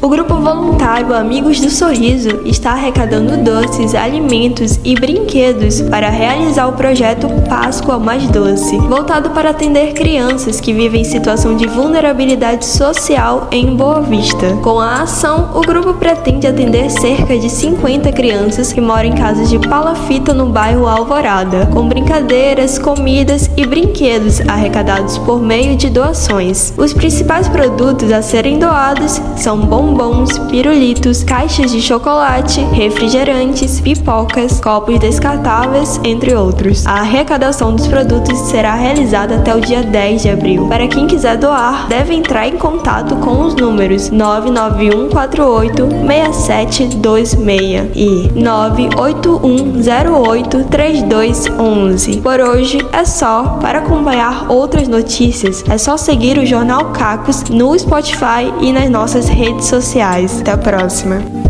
O grupo voluntário Amigos do Sorriso está arrecadando doces, alimentos e brinquedos para realizar o projeto Páscoa Mais Doce, voltado para atender crianças que vivem em situação de vulnerabilidade social em Boa Vista. Com a ação, o grupo pretende atender cerca de 50 crianças que moram em casas de palafita no bairro Alvorada, com brincadeiras, comidas e brinquedos arrecadados por meio de doações. Os principais produtos a serem doados são bombons, pirulitos, caixas de chocolate, refrigerantes, pipocas, copos descartáveis, entre outros. A arrecadação dos produtos será realizada até o dia 10 de abril. Para quem quiser doar, deve entrar em contato com os números 99148 6726 e 98108 3211. Por hoje é só. Para acompanhar outras notícias, é só seguir o Jornal Cacos no Spotify e nas nossas redes sociais. Até a próxima.